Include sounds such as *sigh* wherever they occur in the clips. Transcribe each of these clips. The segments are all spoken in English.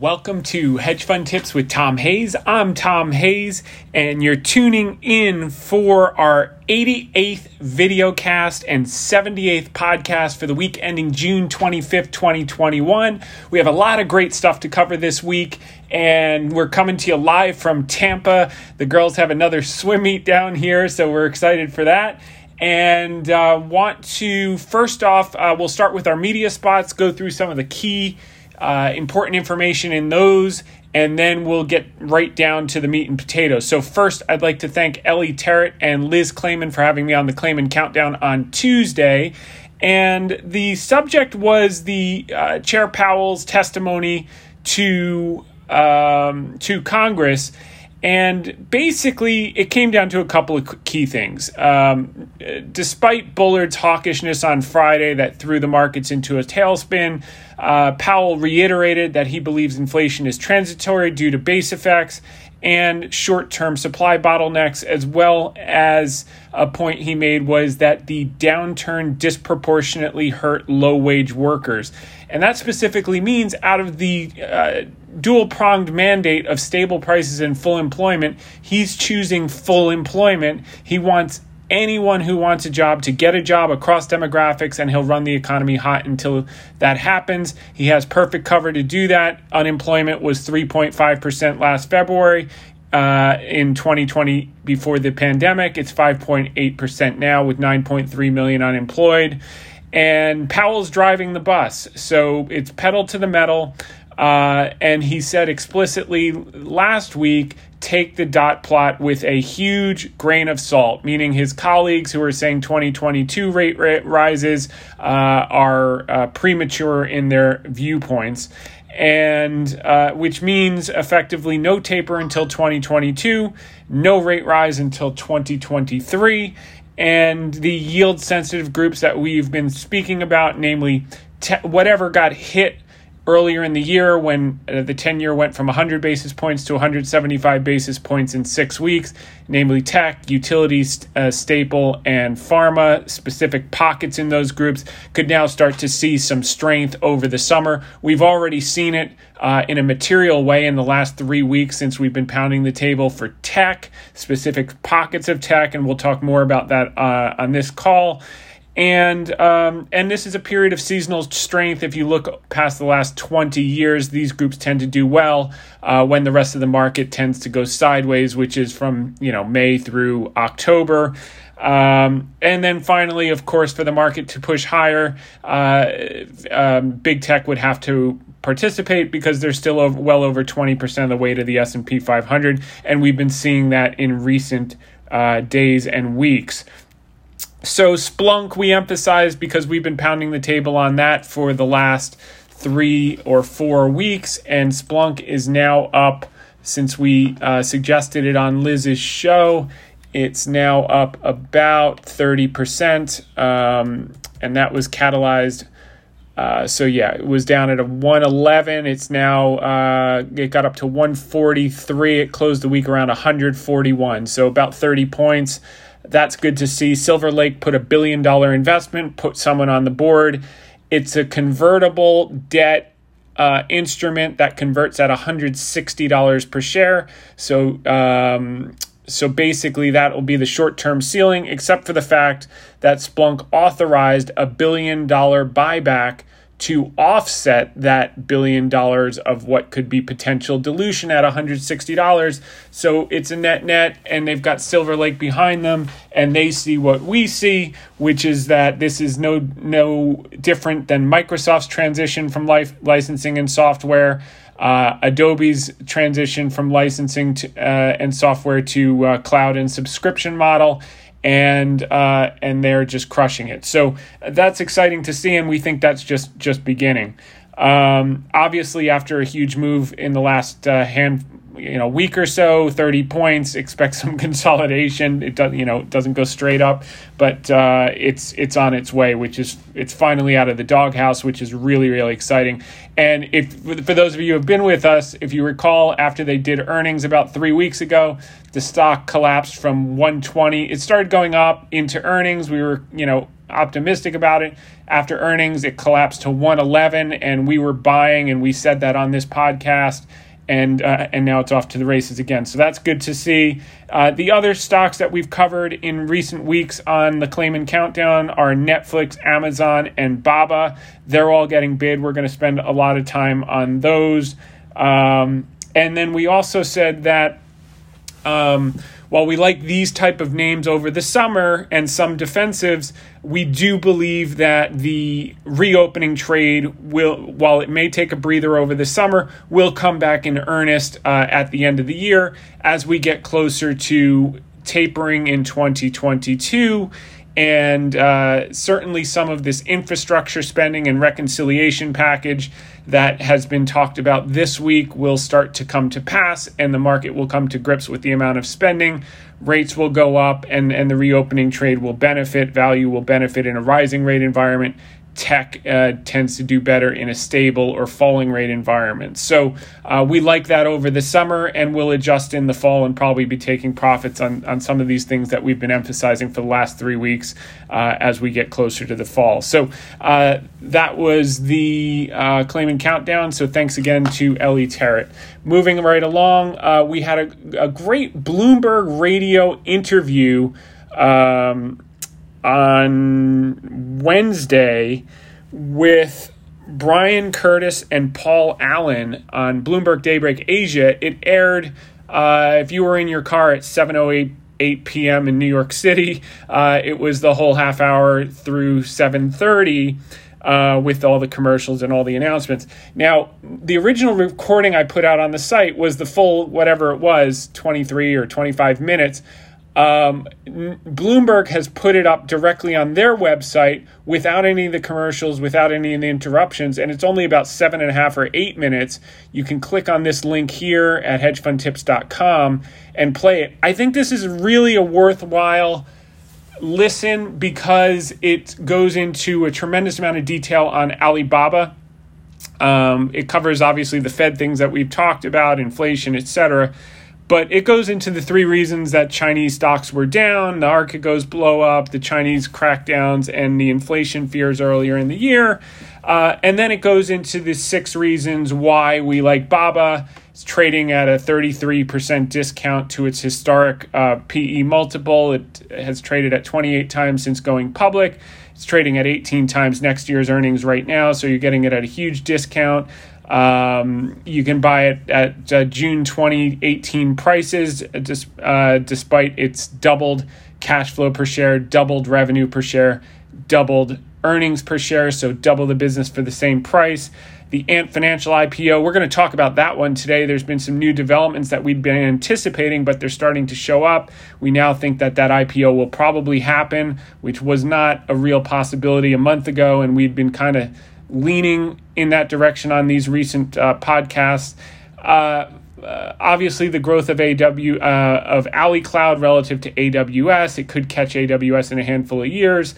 Welcome to Hedge Fund Tips with Tom Hayes. I'm Tom Hayes, and you're tuning in for our 88th video cast and 78th podcast for the week ending June 25th, 2021. We have a lot of great stuff to cover this week, and we're coming to you live from Tampa. The girls have another swim meet down here, so we're excited for that and uh, want to first off uh, we'll start with our media spots go through some of the key uh, important information in those, and then we'll get right down to the meat and potatoes. So, first, I'd like to thank Ellie Terrett and Liz Claman for having me on the Claman Countdown on Tuesday. And the subject was the uh, Chair Powell's testimony to um, to Congress. And basically, it came down to a couple of key things. Um, despite Bullard's hawkishness on Friday that threw the markets into a tailspin, uh, Powell reiterated that he believes inflation is transitory due to base effects and short term supply bottlenecks, as well as a point he made was that the downturn disproportionately hurt low wage workers. And that specifically means out of the uh, dual pronged mandate of stable prices and full employment, he's choosing full employment. He wants anyone who wants a job to get a job across demographics and he'll run the economy hot until that happens. He has perfect cover to do that. Unemployment was 3.5% last February. Uh, in 2020 before the pandemic. It's 5.8% now with 9.3 million unemployed. And Powell's driving the bus. So it's pedal to the metal. Uh, and he said explicitly last week take the dot plot with a huge grain of salt, meaning his colleagues who are saying 2022 rate, rises uh, are uh, premature in their viewpoints. And uh, which means effectively no taper until 2022, no rate rise until 2023, and the yield sensitive groups that we've been speaking about, namely te- whatever got hit earlier in the year when uh, the 10 year went from 100 basis points to 175 basis points in six weeks, namely tech, utilities, uh, staple, and pharma. Specific pockets in those groups could now start to see some strength over the summer. We've already seen it uh, in a material way in the last three weeks since we've been pounding the table for tech, specific pockets of tech, and we'll talk more about that uh, on this call and um, and this is a period of seasonal strength. If you look past the last twenty years, these groups tend to do well uh, when the rest of the market tends to go sideways, which is from you know May through October. Um, and then finally, of course, for the market to push higher, uh, um, big tech would have to participate because they're still over, well over 20% of the weight of the S&P 500 and we've been seeing that in recent uh, days and weeks. So Splunk, we emphasize because we've been pounding the table on that for the last three or four weeks, and Splunk is now up since we uh, suggested it on Liz's show. It's now up about 30%, um, and that was catalyzed. Uh, so yeah, it was down at a 111. It's now uh, it got up to 143. It closed the week around 141, so about 30 points. That's good to see. Silver Lake put a billion dollar investment, put someone on the board. It's a convertible debt uh, instrument that converts at $160 per share. So, um, so basically, that will be the short term ceiling, except for the fact that Splunk authorized a billion dollar buyback to offset that billion dollars of what could be potential dilution at $160. So it's a net net, and they've got Silver Lake behind them, and they see what we see, which is that this is no no different than Microsoft's transition from life, licensing and software. Uh, Adobe's transition from licensing to, uh, and software to uh, cloud and subscription model, and uh, and they're just crushing it. So that's exciting to see, and we think that's just just beginning. Um, obviously, after a huge move in the last uh, hand you know week or so 30 points expect *laughs* some consolidation. It doesn't you know doesn't go straight up but uh, it's it's on its way which is it's finally out of the doghouse which is really really exciting. And if for those of you who have been with us if you recall after they did earnings about three weeks ago the stock collapsed from 120 it started going up into earnings. We were you know optimistic about it. After earnings, it collapsed to 111, and we were buying, and we said that on this podcast and uh, and now it's off to the races again. So that's good to see. Uh, the other stocks that we've covered in recent weeks on the Claman Countdown are Netflix, Amazon, and Baba. They're all getting bid. We're going to spend a lot of time on those. Um, and then we also said that. Um, while we like these type of names over the summer and some defensives, we do believe that the reopening trade will, while it may take a breather over the summer, will come back in earnest uh, at the end of the year as we get closer to tapering in 2022 and uh, certainly some of this infrastructure spending and reconciliation package that has been talked about this week will start to come to pass, and the market will come to grips with the amount of spending. Rates will go up, and, and the reopening trade will benefit. Value will benefit in a rising rate environment, tech uh, tends to do better in a stable or falling rate environment. So uh, we like that over the summer and we'll adjust in the fall and probably be taking profits on, on some of these things that we've been emphasizing for the last three weeks uh, as we get closer to the fall. So uh, that was the uh, Claman Countdown. So thanks again to Ellie Terrett. Moving right along, uh, we had a, a, great Bloomberg radio interview. Um, on Wednesday with Bryan Curtis and Paul Allen on Bloomberg Daybreak Asia. It aired uh, if you were in your car at 7:08 8 p.m. in New York City. Uh, it was the whole half hour through 7:30. Uh, with all the commercials and all the announcements. Now, the original recording I put out on the site was the full, whatever it was, 23 or 25 minutes. Um, Bloomberg has put it up directly on their website without any of the commercials, without any of the interruptions, and it's only about seven and a half or eight minutes. You can click on this link here at hedgefundtips.com and play it. I think this is really a worthwhile listen because it goes into a tremendous amount of detail on Alibaba. Um, it covers obviously the Fed things that we've talked about, inflation, etc but it goes into the three reasons that Chinese stocks were down, the Archegos blow up, the Chinese crackdowns, and the inflation fears earlier in the year. Uh, and then it goes into the six reasons why we like Baba. It's trading at a 33% discount to its historic uh, PE multiple. It has traded at 28 times since going public. It's trading at 18 times next year's earnings right now, so you're getting it at a huge discount. Um, you can buy it at uh, June 2018 prices, uh, uh, despite its doubled cash flow per share, doubled revenue per share, doubled earnings per share, so double the business for the same price. The Ant Financial IPO, we're going to talk about that one today. There's been some new developments that we've been anticipating, but they're starting to show up. We now think that that IPO will probably happen, which was not a real possibility a month ago, and we'd been kind of leaning in that direction on these recent uh, podcasts. Uh, uh, obviously, the growth of AW uh, of Ali Cloud relative to AWS, it could catch AWS in a handful of years.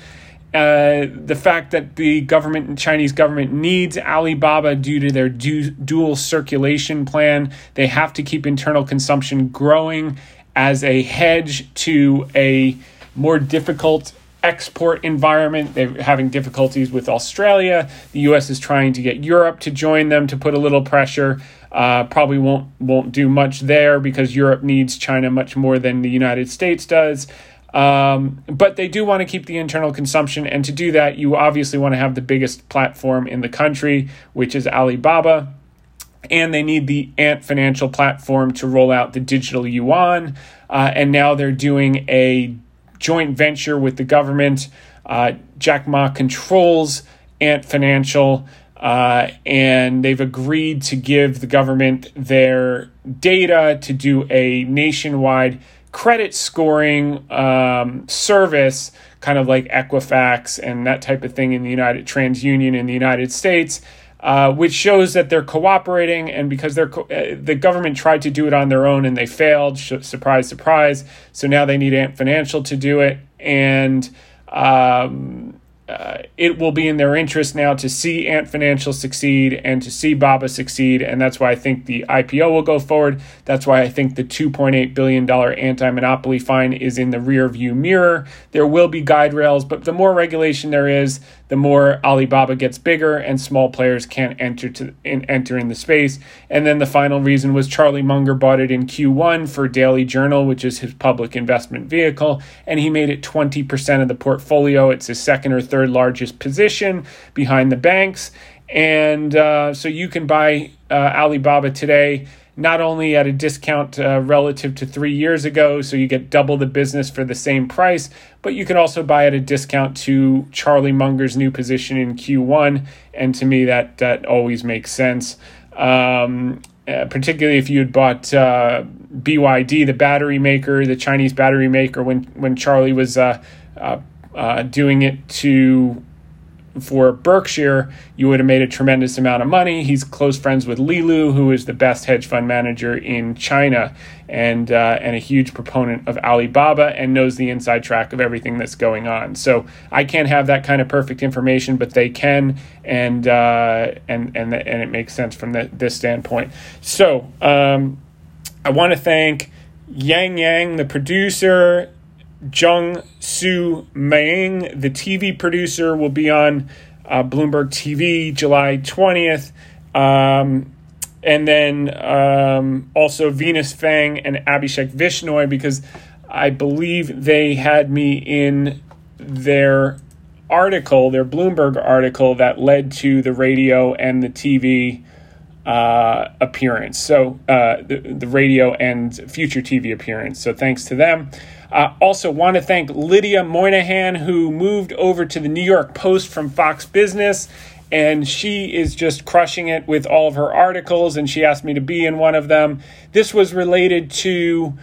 Uh, the fact that the government, and Chinese government, needs Alibaba due to their du- dual circulation plan, they have to keep internal consumption growing as a hedge to a more difficult export environment. They're having difficulties with Australia. The U.S. is trying to get Europe to join them to put a little pressure. Uh, probably won't won't do much there because Europe needs China much more than the United States does. Um, but they do want to keep the internal consumption, and to do that, you obviously want to have the biggest platform in the country, which is Alibaba. And they need the Ant Financial platform to roll out the digital yuan. Uh, and now they're doing a joint venture with the government. Uh, Jack Ma controls Ant Financial, uh, and they've agreed to give the government their data to do a nationwide credit scoring um, service, kind of like Equifax and that type of thing in the United TransUnion in the United States. Uh, which shows that they're cooperating, and because they're co- uh, the government tried to do it on their own and they failed. Sh- surprise, surprise. So now they need Ant Financial to do it, and um, uh, it will be in their interest now to see Ant Financial succeed and to see Baba succeed. And that's why I think the IPO will go forward. That's why I think the $2.8 billion anti monopoly fine is in the rear view mirror. There will be guide rails, but the more regulation there is, the more Alibaba gets bigger and small players can't enter to in, enter in the space. And then the final reason was Charlie Munger bought it in Q1 for Daily Journal, which is his public investment vehicle, and he made it 20% of the portfolio. It's his second or third largest position behind the banks. And uh, so you can buy uh, Alibaba today not only at a discount uh, relative to three years ago, so you get double the business for the same price, but you can also buy at a discount to Charlie Munger's new position in Q1. And to me, that, that always makes sense. Um, uh, particularly if you had bought uh, BYD, the battery maker, the Chinese battery maker, when when Charlie was uh, uh, uh doing it to for Berkshire, you would have made a tremendous amount of money. He's close friends with Li Lu, who is the best hedge fund manager in China and uh, and a huge proponent of Alibaba and knows the inside track of everything that's going on. So I can't have that kind of perfect information, but they can, and uh, and and and it makes sense from the, this standpoint. So um, I want to thank Yang Yang, the producer, Jung Soo Maing, the TV producer, will be on uh, Bloomberg TV July 20th. Um, and then um, also Venus Feng and Abhishek Vishnoi, because I believe they had me in their article, their Bloomberg article that led to the radio and the TV uh, appearance. So uh, the, the radio and future TV appearance. So thanks to them. Uh, also, want to thank Lydia Moynihan, who moved over to the New York Post from Fox Business. And she is just crushing it with all of her articles, and she asked me to be in one of them. This was related to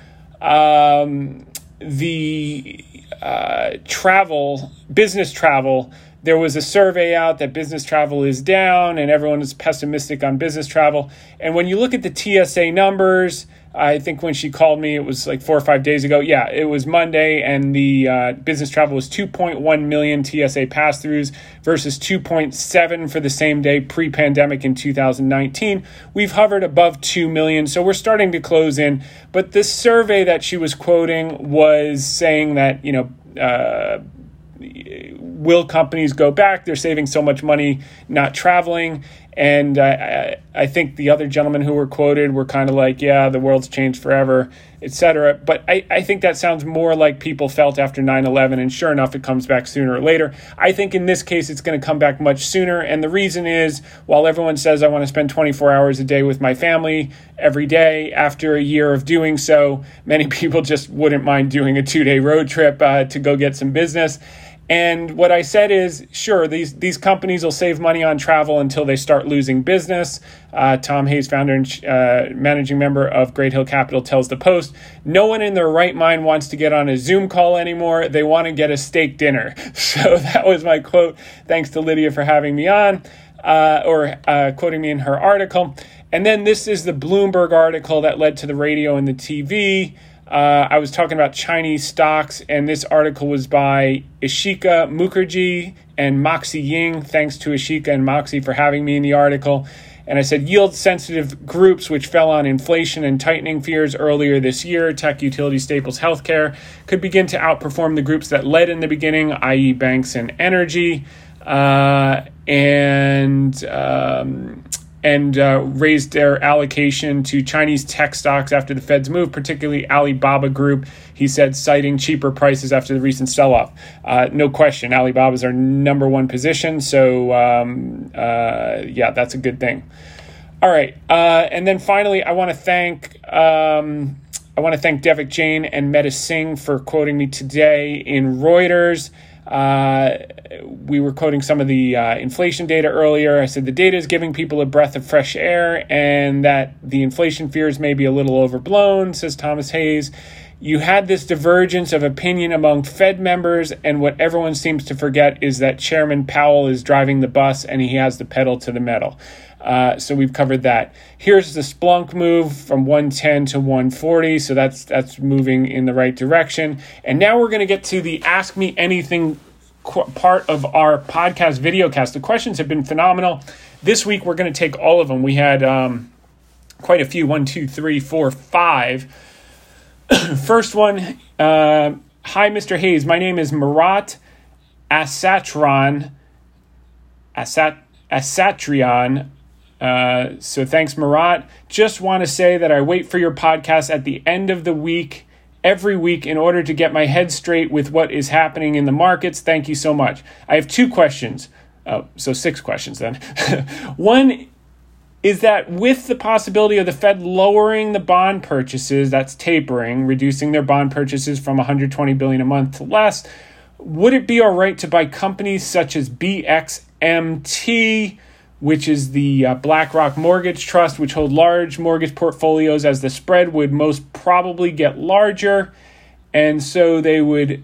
um, the uh, travel, business travel there was a survey out that business travel is down and everyone is pessimistic on business travel. And when you look at the TSA numbers, I think when she called me, it was like four or five days ago. Yeah, it was Monday, and the uh, business travel was 2.1 million TSA pass throughs versus 2.7 for the same day pre pandemic in 2019. We've hovered above 2 million, so we're starting to close in. But this survey that she was quoting was saying that, you know, uh, will companies go back? They're saving so much money not traveling. And I, I think the other gentlemen who were quoted were kind of like, yeah, the world's changed forever, etc. But I, I think that sounds more like people felt after 9 11. And sure enough, it comes back sooner or later. I think in this case, it's going to come back much sooner. And the reason is while everyone says I want to spend 24 hours a day with my family every day, after a year of doing so, many *laughs* people just wouldn't mind doing a two day road trip uh, to go get some business. And what I said is, sure, these these companies will save money on travel until they start losing business. Uh, Tom Hayes, founder and uh, managing member of Great Hill Capital, tells the Post, "No one in their right mind wants to get on a Zoom call anymore. They want to get a steak dinner." *laughs* So that was my quote. Thanks to Lydia for having me on, uh, or uh, quoting me in her article. And then this is the Bloomberg article that led to the radio and the TV. Uh, I was talking about Chinese stocks, and this article was by Ishika Mookerjee and Moxy Ying. Thanks to Ishika and Moxy for having me in the article. And I said yield sensitive groups which fell on inflation and tightening fears earlier this year, tech, utility, staples, healthcare, could begin to outperform the groups that led in the beginning, i.e., banks and energy. Uh, and um, and uh, raised their allocation to Chinese tech stocks after the Fed's move, particularly Alibaba Group. He said, citing cheaper prices after the recent sell off. Uh, no question, Alibaba is our number one position. So, um, uh, yeah, that's a good thing. All right. Uh, and then finally, I want to thank. Um, I want to thank Devik Jain and Medha Singh for quoting me today in Reuters. Uh, we were quoting some of the uh, inflation data earlier. I said the data is giving people a breath of fresh air and that the inflation fears may be a little overblown, says Thomas Hayes. You had this divergence of opinion among Fed members, and what everyone seems to forget is that Chairman Powell is driving the bus and he has the pedal to the metal. Uh, so we've covered that. Here's the Splunk move from 110 to 140. So that's that's moving in the right direction. And now we're going to get to the Ask Me Anything qu- part of our podcast video cast. The questions have been phenomenal. This week we're going to take all of them. We had um, quite a few one, two, three, four, five. *clears throat* First one uh, Hi, Mr. Hayes. My name is Marat Asatron. Asat, Asatrion. Uh, so thanks, Marat. Just want to say that I wait for your podcast at the end of the week every week in order to get my head straight with what is happening in the markets. Thank you so much. I have two questions. Oh, so six questions then. *laughs* One is that with the possibility of the Fed lowering the bond purchases, that's tapering, reducing their bond purchases from 120 billion a month to less, would it be all right to buy companies such as BXMT, which is the uh, BlackRock Mortgage Trust, which hold large mortgage portfolios as the spread would most probably get larger. And so they would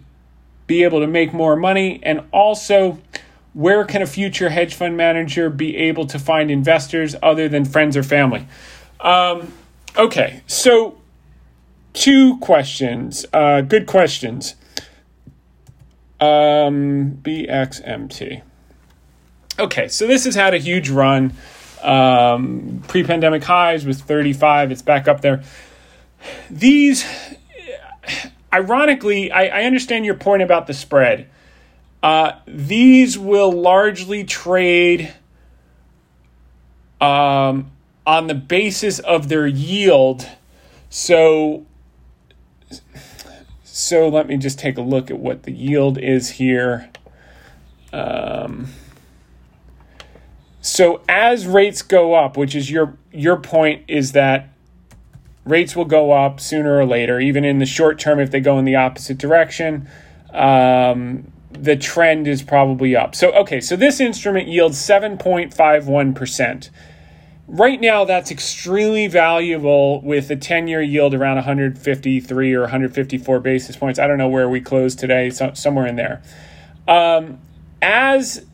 be able to make more money. And also, where can a future hedge fund manager be able to find investors other than friends or family? Um, okay, so two questions, uh, good questions. Um, BXMT. Okay, so this has had a huge run. Um, Pre pandemic highs was 35, it's back up there. These, ironically, I, I understand your point about the spread. Uh, these will largely trade um, on the basis of their yield. So, so let me just take a look at what the yield is here. Um, so as rates go up, which is your your point is that rates will go up sooner or later, even in the short term if they go in the opposite direction. Um, the trend is probably up. So okay, so this instrument yields 7.51%. Right now that's extremely valuable with a 10-year yield around 153 or 154 basis points. I don't know where we closed today, so, somewhere in there. Um, as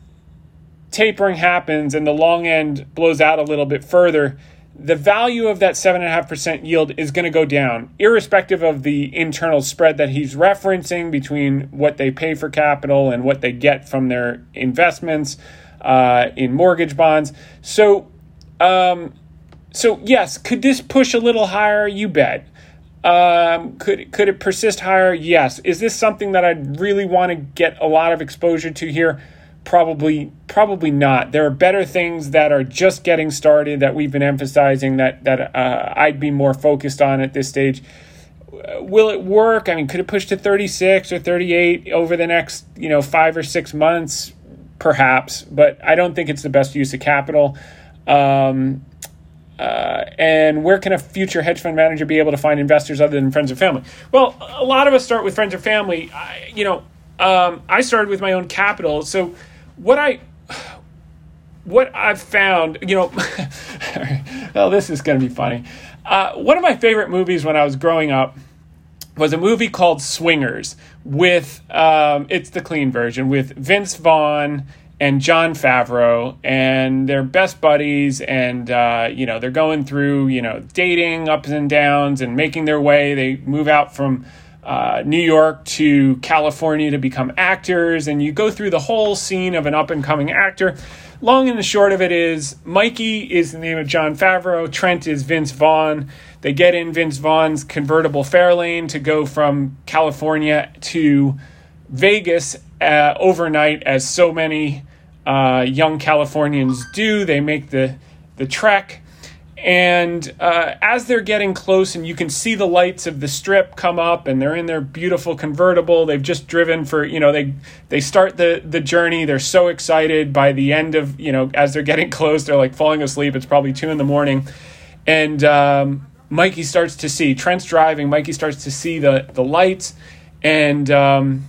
tapering happens and the long end blows out a little bit further, the value of that 7.5% yield is going to go down, irrespective of the internal spread that he's referencing between what they pay for capital and what they get from their investments uh, in mortgage bonds. So, um, so yes, could this push a little higher? You bet. Um, could could it persist higher? Yes. Is this something that I'd really want to get a lot of exposure to here? Probably probably not. There are better things that are just getting started that we've been emphasizing that that uh, I'd be more focused on at this stage. Uh, will it work? I mean, could it push to 36 or 38 over the next, you know, 5 or 6 months perhaps, but I don't think it's the best use of capital. Um, uh, and where can a future hedge fund manager be able to find investors other than friends and family? Well, a lot of us start with friends or family. I, you know, um, I started with my own capital, so what I what I've found, you know, *laughs* well, this is going to be funny. Uh, one of my favorite movies when I was growing up was a movie called Swingers with um, it's the clean version with Vince Vaughn and Jon Favreau, and they're best buddies, and uh, you know they're going through you know dating ups and downs and making their way. They move out from uh, New York to California to become actors, and you go through the whole scene of an up and coming actor. Long and the short of it is, Mikey is the name of Jon Favreau. Trent is Vince Vaughn. They get in Vince Vaughn's convertible Fairlane to go from California to Vegas uh, overnight, as so many uh, young Californians do. They make the the trek and uh, as they're getting close, and you can see the lights of the strip come up, and they're in their beautiful convertible. They've just driven for you know they they start the the journey. They're so excited. By the end of you know as they're getting *laughs* close, they're like falling asleep. It's probably two in the morning, and um, Mikey starts to see Trent's driving. Mikey starts to see the the lights, and um,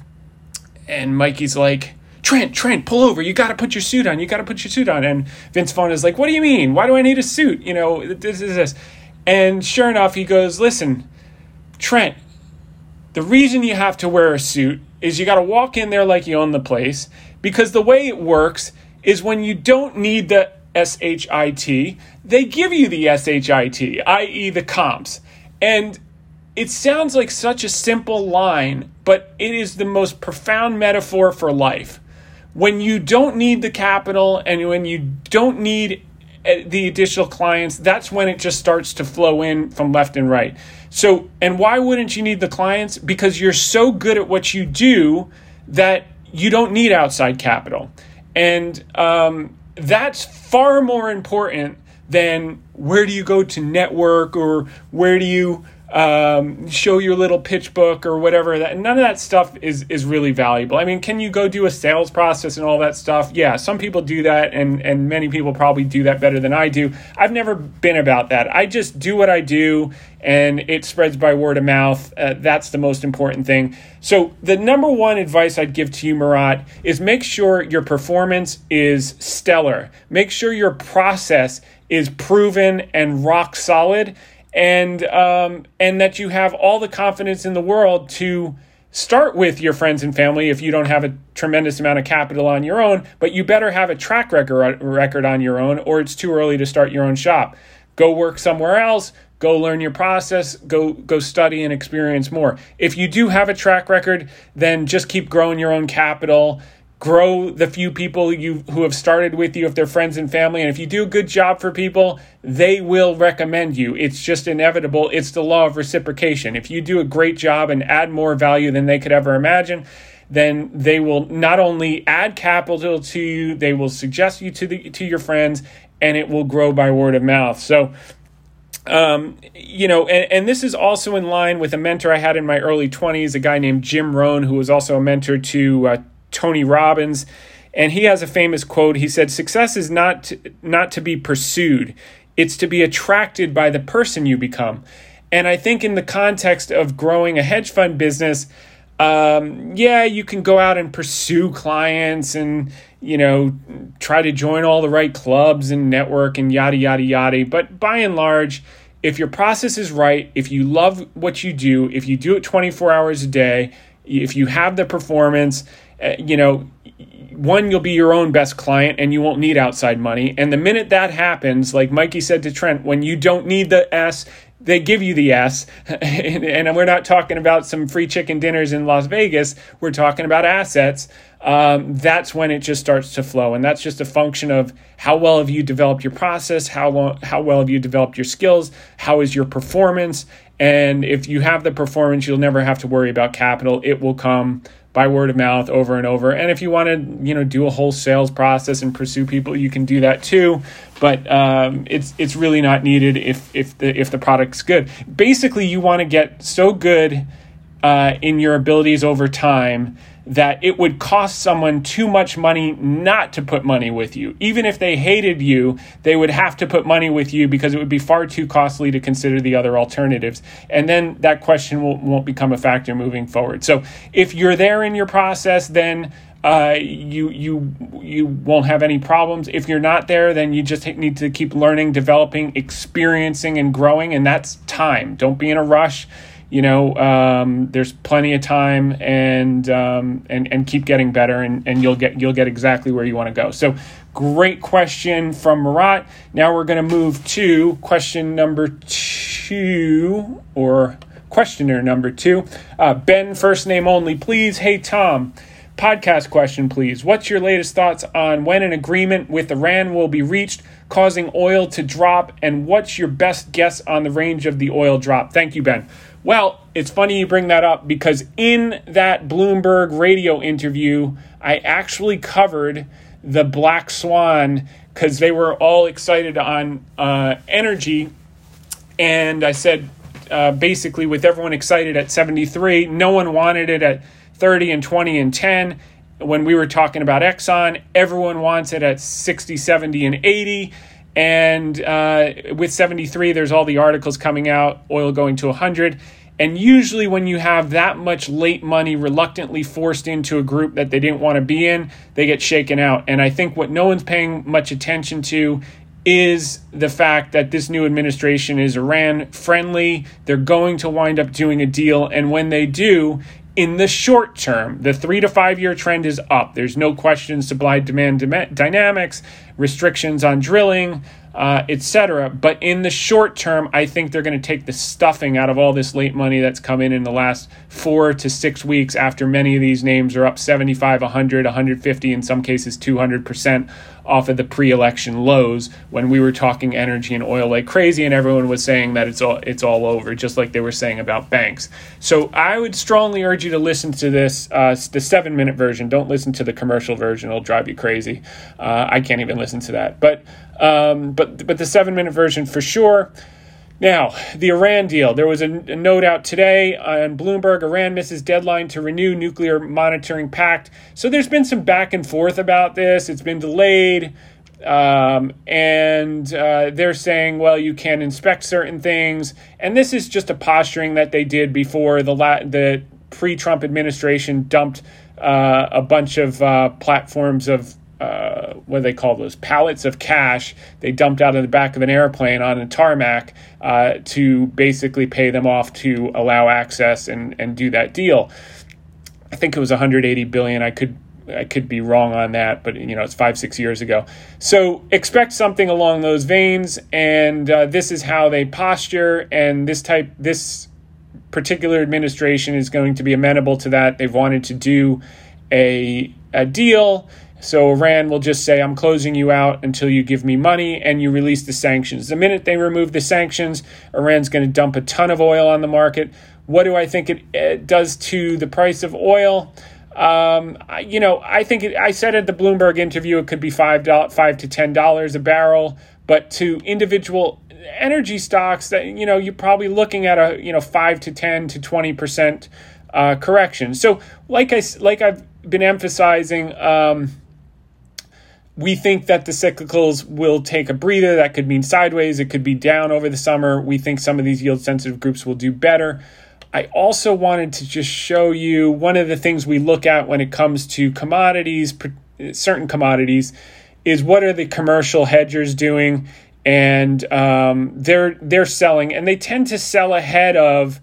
and Mikey's like Trent, Trent, pull over. You got to put your suit on. You got to put your suit on. And Vince Vaughn is like, What do you mean? Why do I need a suit? You know, this is this. And sure enough, he goes, Listen, Trent, the reason you have to wear a suit is you got to walk in there like you own the place because the way it works is when you don't need the SHIT, they give you the SHIT, i.e., the comps. And it sounds like such a simple line, but it is the most profound metaphor for life when you don't need the capital and when you don't need uh, the additional clients, that's when it just starts to flow in from left and right. So, and why wouldn't you need the clients? Because you're so good at what you do that you don't need outside capital. And um, that's far more important than where do you go to network or where do you um, show your little pitch book or whatever. That none of that stuff is is really valuable. I mean, can you go do a sales process and all that stuff? Yeah, some people do that, and and many people probably do that better than I do. I've never been about that. I just do what I do, and it spreads by word of mouth. Uh, that's the most important thing. So the number one advice I'd give to you, Murat, is make sure your performance is stellar. Make sure your process is proven and rock solid and um, and that you have all the confidence in the world to start with your friends and family if you don't have a tremendous amount of capital on your own but you better have a track record record on your own or it's too early to start your own shop. Go work somewhere else. Go learn your process. Go go study and experience more. If you do have a track record then just keep growing your own capital grow the few people you who have started with you if they're friends and family. And if you do a good job for people they will recommend you. It's just inevitable. It's the law of reciprocation. If you do a great job and add more value than they could ever imagine then they will not only add capital to you they will suggest you to the to your friends and it will grow by word of mouth. So um, you know, and, and, this is also in line with a mentor I had in my early 20s, a guy named Jim Rohn, who was also a mentor to uh, Tony Robbins, and he has a famous quote. He said, "Success is not to, not to be pursued; it's to be attracted by the person you become." And I think in the context of growing a hedge fund business, um, yeah, you can go out and pursue clients and you know try to join all the right clubs and network and yada yada yada. But by and large, if your process is right, if you love what you do, if you do it 24 hours a day, if you have the performance uh, you know, one, you'll be your own best client and you won't need outside money. And the minute that happens, like Mikey said to Trent, when you don't need the S, they give you the S. *laughs* and, and, we're not talking about some free chicken dinners in Las Vegas. We're talking about assets. Um, that's when it just starts to flow. And that's just a function of how well have you developed your process? How, long, how well have you developed your skills? How is your performance? And if you have the performance, you'll never have to worry about capital. It will come by word of mouth over and over. And if you want to, you know, do a whole sales process and pursue people, you can do that too. But um, it's it's really not needed if if the if the product's good. Basically, you want to get so good uh, in your abilities over time that it would cost someone too much money not to put money with you. Even if they hated you, they would have to put money with you because it would be far too costly to consider the other alternatives. And then that question will, won't become a factor moving forward. So if you're there in your process, then uh, you you you won't have any problems. If you're not there, then you just need to keep learning, developing, experiencing, and growing, and that's time. Don't be in a rush you know, um, there's plenty of time, and um, and and keep getting better, and, and you'll get you'll get exactly where you want to go. So, great question from Marat. Now we're going to move to question number two, or questioner number two. Uh, ben, first name only, please. Hey Tom. Podcast question, please. What's your latest thoughts on when an agreement with Iran will be reached, causing oil to drop? And what's your best guess on the range of the oil drop? Thank you, Ben. Well, it's funny you bring that up because in that Bloomberg radio interview, I actually covered the black swan because they were all excited on uh, energy. And I said, uh, basically, with everyone excited at 73, no one wanted it at 30 and 20 and 10. When we were talking about Exxon, everyone wants it at 60, 70, and 80. And uh, with 73, there's all the articles coming out, oil going to 100. And usually, when you have that much late money reluctantly forced into a group that they didn't want to be in, they get shaken out. And I think what no one's paying much attention to is the fact that this new administration is Iran friendly. They're going to wind up doing a deal. And when they do, in the short term, the three to five year trend is up. There's no question supply demand dynamics, restrictions on drilling, uh, etc. But in the short term, I think they're going to take the stuffing out of all this late money that's come in in the last four to six weeks after many of these names are up 75, 100, 150, in some cases 200% off of the pre-election lows when we were talking energy and oil like crazy and everyone was saying that it's all it's all over just like they were saying about banks. So i would strongly urge you to listen to this uh, the seven minute version. Don't listen to the commercial version. It'll drive you crazy. Uh, i can't even listen to that. But um, but but the seven minute version for sure now, the Iran deal. There was a, note out today on Bloomberg Iran misses deadline to renew nuclear monitoring pact. So there's been some back and forth about this. It's been delayed. Um, and uh, they're saying, well, you can inspect certain things. And this is just a posturing that they did before the, la- the pre Trump administration dumped uh, a bunch of uh, platforms of uh, what do they call those pallets of cash they dumped out of the back of an airplane on a tarmac uh, to basically pay them off to allow access and, and do that deal. I think it was 180 billion. I could I could be wrong on that, but you know it's five six years ago. So expect something along those veins, and uh, this is how they posture. And this type this particular administration is going to be amenable to that. They've wanted to do a a deal so Iran will just say, I'm closing you out until you give me money and you release the sanctions. The minute they remove the sanctions, Iran's going to dump a ton of oil on the market. What do I think it, it does to the price of oil? Um, you know, I think it, I said at the Bloomberg interview it could be five dollars, five to ten dollars a barrel, but to individual energy stocks, that you know, you're probably looking at a you know five to ten to twenty percent uh, correction. So, like I like I've been emphasizing. Um, we think that the cyclicals will take a breather. That could mean sideways. It could be down over the summer. We think some of these yield sensitive groups will do better. I also wanted to just show you one of the things we look at when it comes to commodities, certain commodities, is what are the commercial hedgers doing, and um, they're they're selling, and they tend to sell ahead of,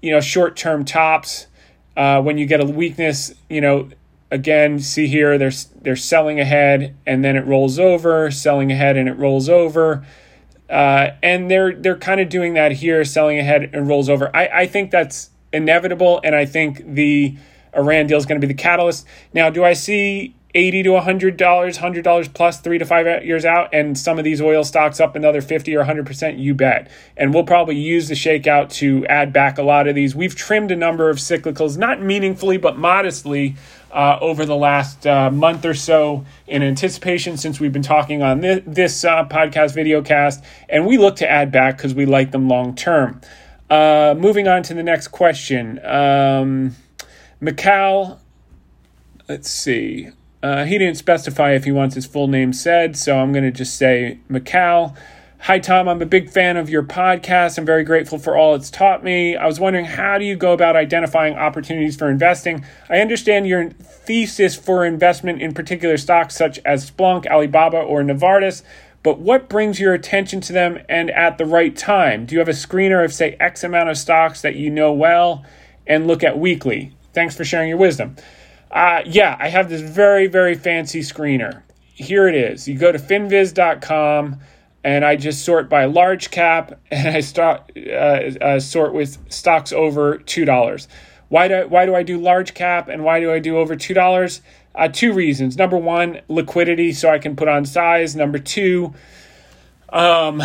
you know, short term tops. Uh, when you get a weakness, you know, again, see here they're they're selling ahead and then it rolls over, selling ahead and it rolls over. Uh, and they're they're kind of doing that here, selling ahead and rolls over. I, I think that's inevitable, and I think the Iran deal is going to be the catalyst. Now, do I see eighty to hundred dollars, hundred dollars plus three to five years out, and some of these oil stocks up another fifty or hundred percent? You bet. And we'll probably use the shakeout to add back a lot of these. We've trimmed a number of cyclicals, not meaningfully but modestly, uh, over the last uh, month or so in anticipation since we've been talking on this, this uh, podcast video cast, and we look to add back because we like them long term. Uh, moving on to the next question. Um, let's see. Uh, he didn't specify if he wants his full name said, so I'm going to just say Macau. Hi, Tom. I'm a big fan of your podcast. I'm very grateful for all it's taught me. I was wondering, how do you go about identifying opportunities for investing? I understand your thesis for investment in particular stocks such as Splunk, Alibaba, or Novartis, but what brings your attention to them and at the right time? Do you have a screener of, say, X amount of stocks that you know well and look at weekly? Thanks for sharing your wisdom. Uh, yeah, I have this very, very fancy screener. Here it is. You go to finviz.com and I just sort by large cap, *laughs* and I start uh, uh, sort with stocks over two dollars. Why do why do I do large cap and why do I do over two dollars? Uh, two reasons. Number one, liquidity, so I can put on size. Number two, um,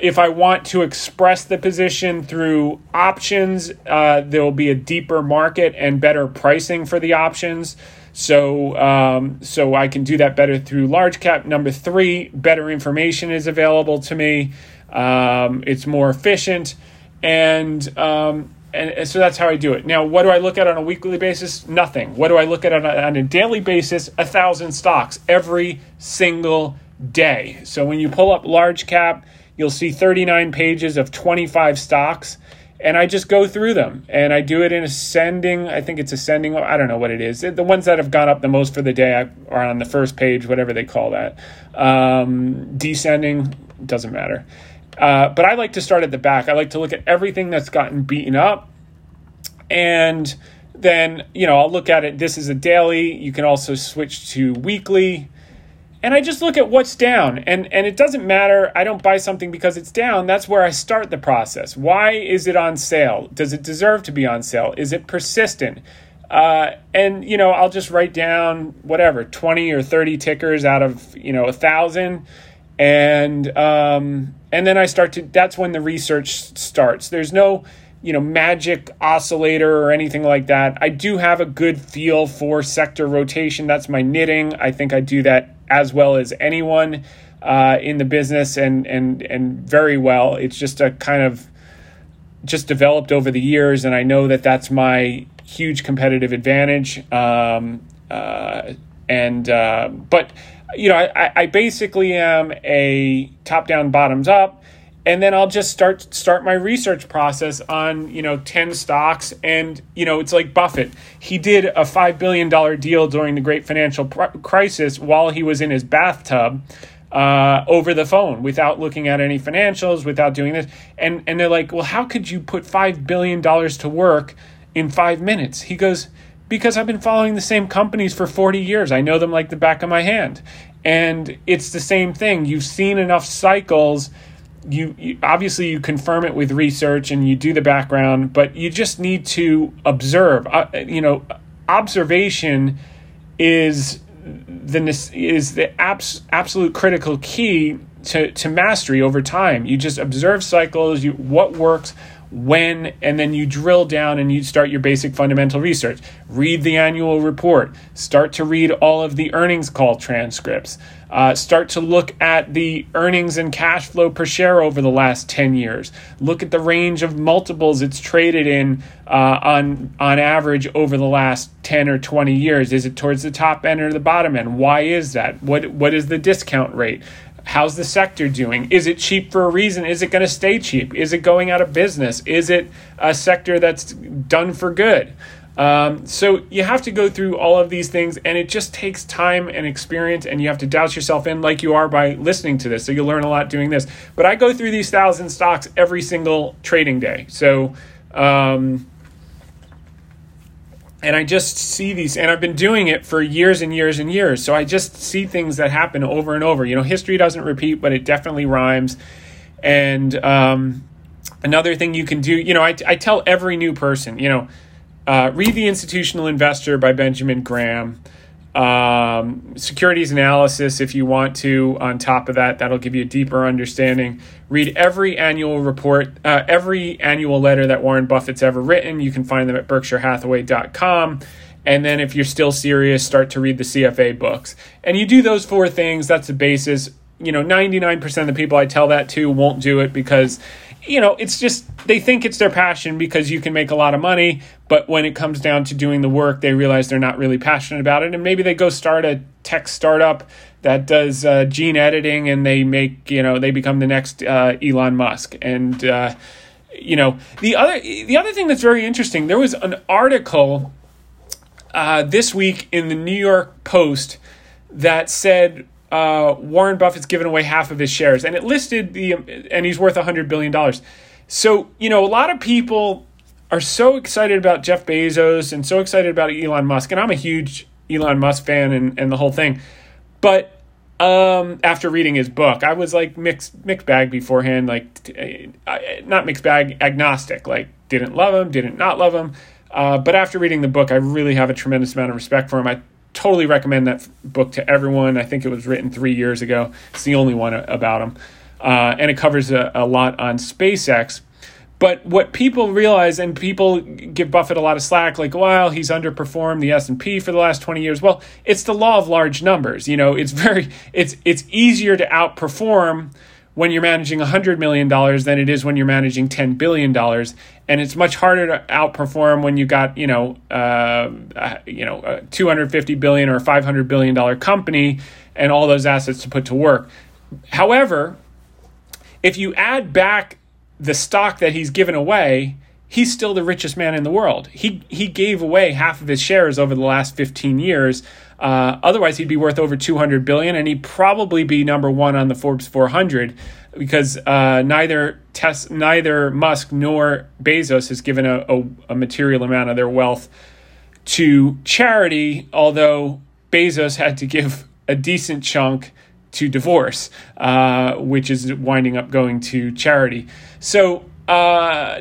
if I want to express the position through options, uh, there will be a deeper market and better pricing for the options. So, um, so I can do that better through large cap. Number three, better information is available to me. Um, it's more efficient, and um, and so that's how I do it. Now, what do I look at on a weekly basis? Nothing. What do I look at on a, on a daily basis? A thousand stocks every single day. So when you pull up large cap, you'll see 39 pages of 25 stocks and I just go through them and I do it in ascending. I think it's ascending. I don't know what it is. The ones that have gone up the most for the day are on the first page, whatever they call that. Um, descending doesn't matter. Uh, but I like to start at the back. I like to look at everything that's gotten beaten up, and then you know I'll look at it. This is a daily. You can also switch to weekly and I just look at what's down and and it doesn't matter I don't buy something because it's down that's where I start the process. Why is it on sale? Does it deserve to be on sale? Is it persistent? Uh, and you know I'll just write down whatever 20 or 30 tickers out of you know a thousand and um, and then I start to that's when the research starts. There's no you know magic oscillator or anything like that I do have a good feel for sector rotation that's my knitting I think I do that as well as anyone uh, in the business and and and very well. It's just a kind of just developed over the years, and I know that that's my huge competitive advantage. Um, uh, and uh, but you know, I, I basically am a top down, bottoms up and then I'll just start start my research process on you know ten stocks, and you know it's like Buffett. He did a five billion dollar deal during the Great Financial Crisis while he was in his bathtub. Uh, over the phone without looking at any financials, without doing this. And and they're like, well, how could you put five billion dollars to work in five minutes? He goes, because I've been following the same companies for 40 years. I know them like the back of my hand. And it's the same thing. You've seen enough cycles you, you, obviously you confirm it with research and you do the background, but you just need to observe. Uh, you know, observation is the is the abs, absolute critical key to, to mastery over time. You just observe cycles. You what works when, and then you drill down and you start your basic fundamental research. Read the annual report. Start to read all of the earnings call transcripts. Uh, start to look at the earnings and cash flow per share over the last 10 years. Look at the range of multiples it's traded in uh, on, on average over the last 10 or 20 years. Is it towards the top end or the bottom end? Why is that? What, what is the discount rate? How's the sector doing? Is it cheap for a reason? Is it going to stay cheap? Is it going out of business? Is it a sector that's done for good? Um, so you have to go through all of these things, and it just takes time and experience, and you have to douse yourself in like you are by listening to this. So you'll learn a lot doing this. But I go through these thousand stocks every single trading day. So, um, and I just see these, and I've been doing it for years and years and years. So I just see things that happen over and over. You know, history doesn't repeat, but it definitely rhymes. And um, another thing you can do, you know, I, I tell every new person, you know, uh, read The Institutional Investor by Benjamin Graham. Um, securities analysis, if you want to, on top of that, that'll give you a deeper understanding. Read every annual report, uh, every annual letter that Warren Buffett's ever written. You can find them at berkshirehathaway.com. And then, if you're still serious, start to read the CFA books. And you do those four things, that's the basis. You know, 99% of the people I tell that to won't do it because you know, it's just they think it's their passion because you can make a lot of money, but when it comes down to doing the work, they realize they're not really passionate about it, and maybe they go start a tech startup that does uh, gene editing, and they make you know they become the next uh, Elon Musk, and uh, you know the other the other thing that's very interesting. There was an article uh, this week in the New York Post that said uh, Warren Buffett's given away half of his shares, and it listed the and he's worth hundred billion dollars. So you know, a lot of people are so excited about Jeff Bezos and so excited about Elon Musk, and I'm a huge Elon Musk fan and, and the whole thing. But um, after reading his book, I was like mixed mixed bag beforehand, like not mixed bag, agnostic. Like didn't love him, didn't not love him. Uh, but after reading the book, I really have a tremendous amount of respect for him. I totally recommend that book to everyone. I think it was written three years ago. It's the only one about him. Uh, and it covers a, a lot on SpaceX. But what people realize, and people give Buffett a lot of slack, like, well, he's underperformed the S and P for the last twenty years. Well, it's the law of large numbers. You know, it's very, it's it's easier to outperform when you're managing $100 million than it is when you're managing $10 billion. And it's much harder to outperform when you got, you know, uh, uh, you know, a 250 billion or 500 billion dollar company and all those assets to put to work. However, if you add back the stock that he's given away, he's still the richest man in the world. He he gave away half of his shares over the last 15 years. Uh, otherwise, he'd be worth over 200 billion, and he'd probably be number one on the Forbes 400 because uh, neither Tes- neither Musk nor Bezos has given a, a, a material amount of their wealth to charity. Although Bezos had to give a decent chunk to divorce, uh, which is winding up going to charity. So uh,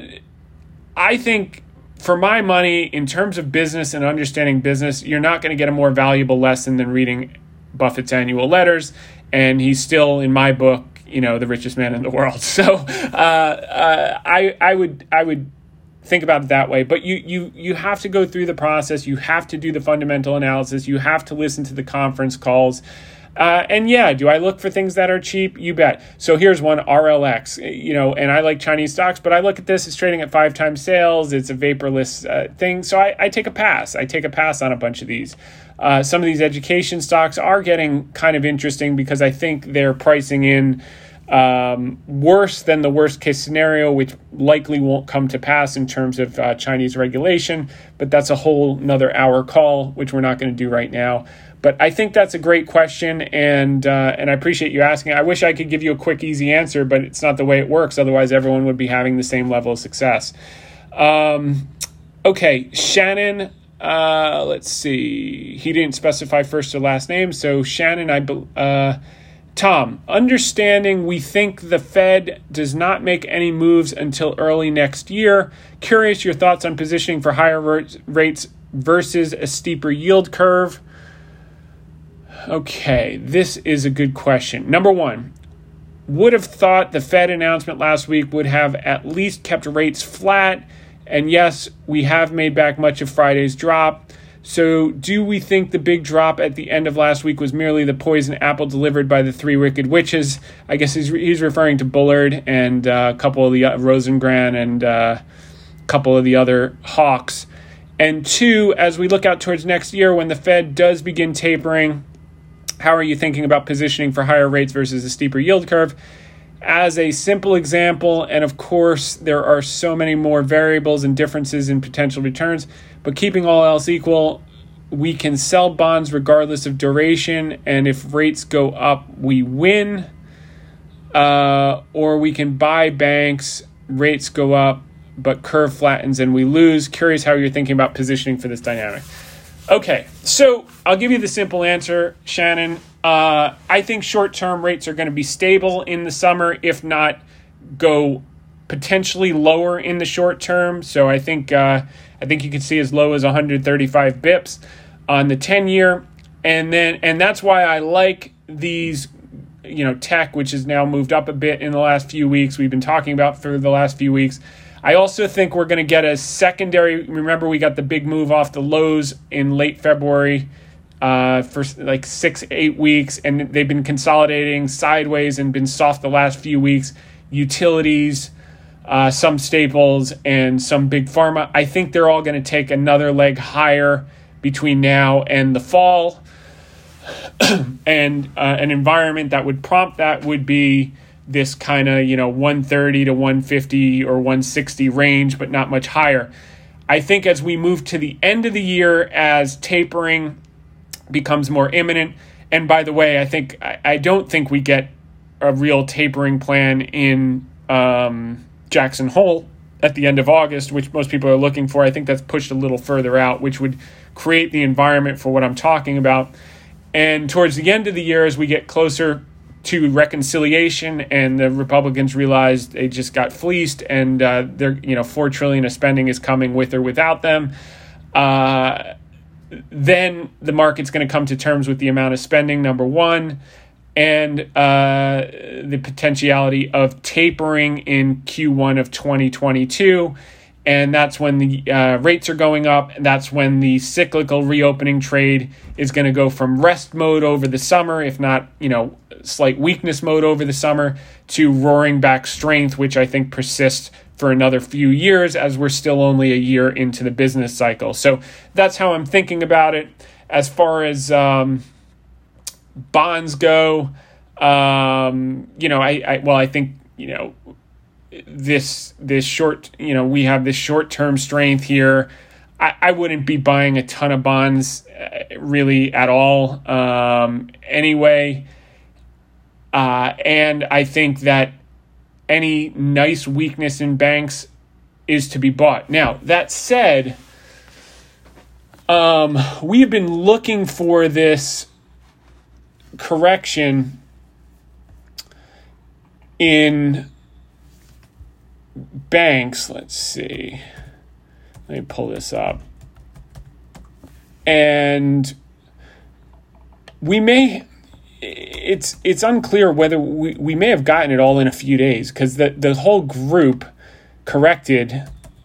I think for my money, in terms of business and understanding business, you're not going to get a more valuable lesson than reading Buffett's annual letters. And he's still, in my book, you know, the richest man in the world. *laughs* So uh, uh, I, I would, I would think about it that way. But you, you, you have to go through the process. You have to do the fundamental analysis. You have to listen to the conference calls. Uh, and yeah, do I look for things that are cheap? You bet. So here's one RLX, you know, and I like Chinese stocks, but I look at this, it's trading at five times sales, it's a vaporless uh, thing. So I, I, take a pass. I take a pass on a bunch of these. Uh, some of these education stocks are getting kind of interesting because I think they're pricing in um, worse than the worst case scenario, which likely won't come to pass in terms of uh, Chinese regulation. But that's a whole another hour call, which we're not going to do right now. But I think that's a great question, and uh, and I appreciate you asking. I wish I could give you a quick, easy answer, but it's not the way it works. Otherwise, everyone would be having the same level of success. Um, okay, Shannon. Uh, let's see. He didn't specify first or last name, so Shannon. I. Uh, Tom, understanding we think the Fed does not make any moves until early next year. Curious your thoughts on positioning for higher rates versus a steeper yield curve. Okay, this is a good question. Number one, would have thought the Fed announcement last week would have at least kept rates flat. And yes, we have made back much of Friday's drop. So, do we think the big drop at the end of last week was merely the poison apple delivered by the three wicked witches? I guess he's, he's referring to Bullard and uh, a couple of the uh, and uh, a couple of the other hawks. And two, as we look out towards next year when the Fed does begin tapering, how are you thinking about positioning for higher rates versus a steeper yield curve? As a simple example, and of course, there are so many more variables and differences in potential returns, but keeping all else equal, we can sell bonds regardless of duration, and if rates go up, we win. Uh, or we can buy banks, rates go up, but curve flattens and we lose. Curious how you're thinking about positioning for this dynamic. Okay, so I'll give you the simple answer, Shannon. Uh, I think short term rates are going to be stable in the summer, if not go potentially lower in the short term. So I think uh, I think you can see as low as 135 bips on the 10 year, and then and that's why I like these. You know, tech, which has now moved up a bit in the last few weeks. We've been talking about for the last few weeks. I also think we're going to get a secondary. Remember, we got the big move off the lows in late February uh, for like six, eight weeks, and they've been consolidating sideways and been soft the last few weeks. Utilities, uh, some staples, and some big pharma. I think they're all going to take another leg higher between now and the fall. *clears throat* and uh, an environment that would prompt that would be this kind of, you know, 130 to 150 or 160 range, but not much higher. I think as we move to the end of the year, as tapering becomes more imminent, and by the way, I think I, don't think we get a real tapering plan in um, Jackson Hole at the end of August, which most people are looking for. I think that's pushed a little further out, which would create the environment for what I'm talking about. And towards the end of the year, as we get closer to reconciliation, and the Republicans realized they just got fleeced, and uh, they're you know four trillion of spending is coming with or without them. Uh, then the market's going to come to terms with the amount of spending. Number one, and uh, the potentiality of tapering in Q1 of 2022 and that's when the uh, rates are going up. And that's when the cyclical reopening trade is going to go from rest mode over the summer, if not, you know, slight weakness mode over the summer, to roaring back strength, which I think persists for another few years as we're still only a year into the business cycle. So that's how I'm thinking about it. As far as um, bonds go, um, you know, I, I well, I think you know this this short you know we have this short term strength here. I, I wouldn't be buying a ton of bonds uh, really at all um, anyway. Uh, and i think that any nice weakness in banks is to be bought. Now that said um, we've been looking for this correction in banks. Let's see. Let me pull this up. And we may it's it's unclear whether we, we may have gotten it all in a few days because the, the whole group corrected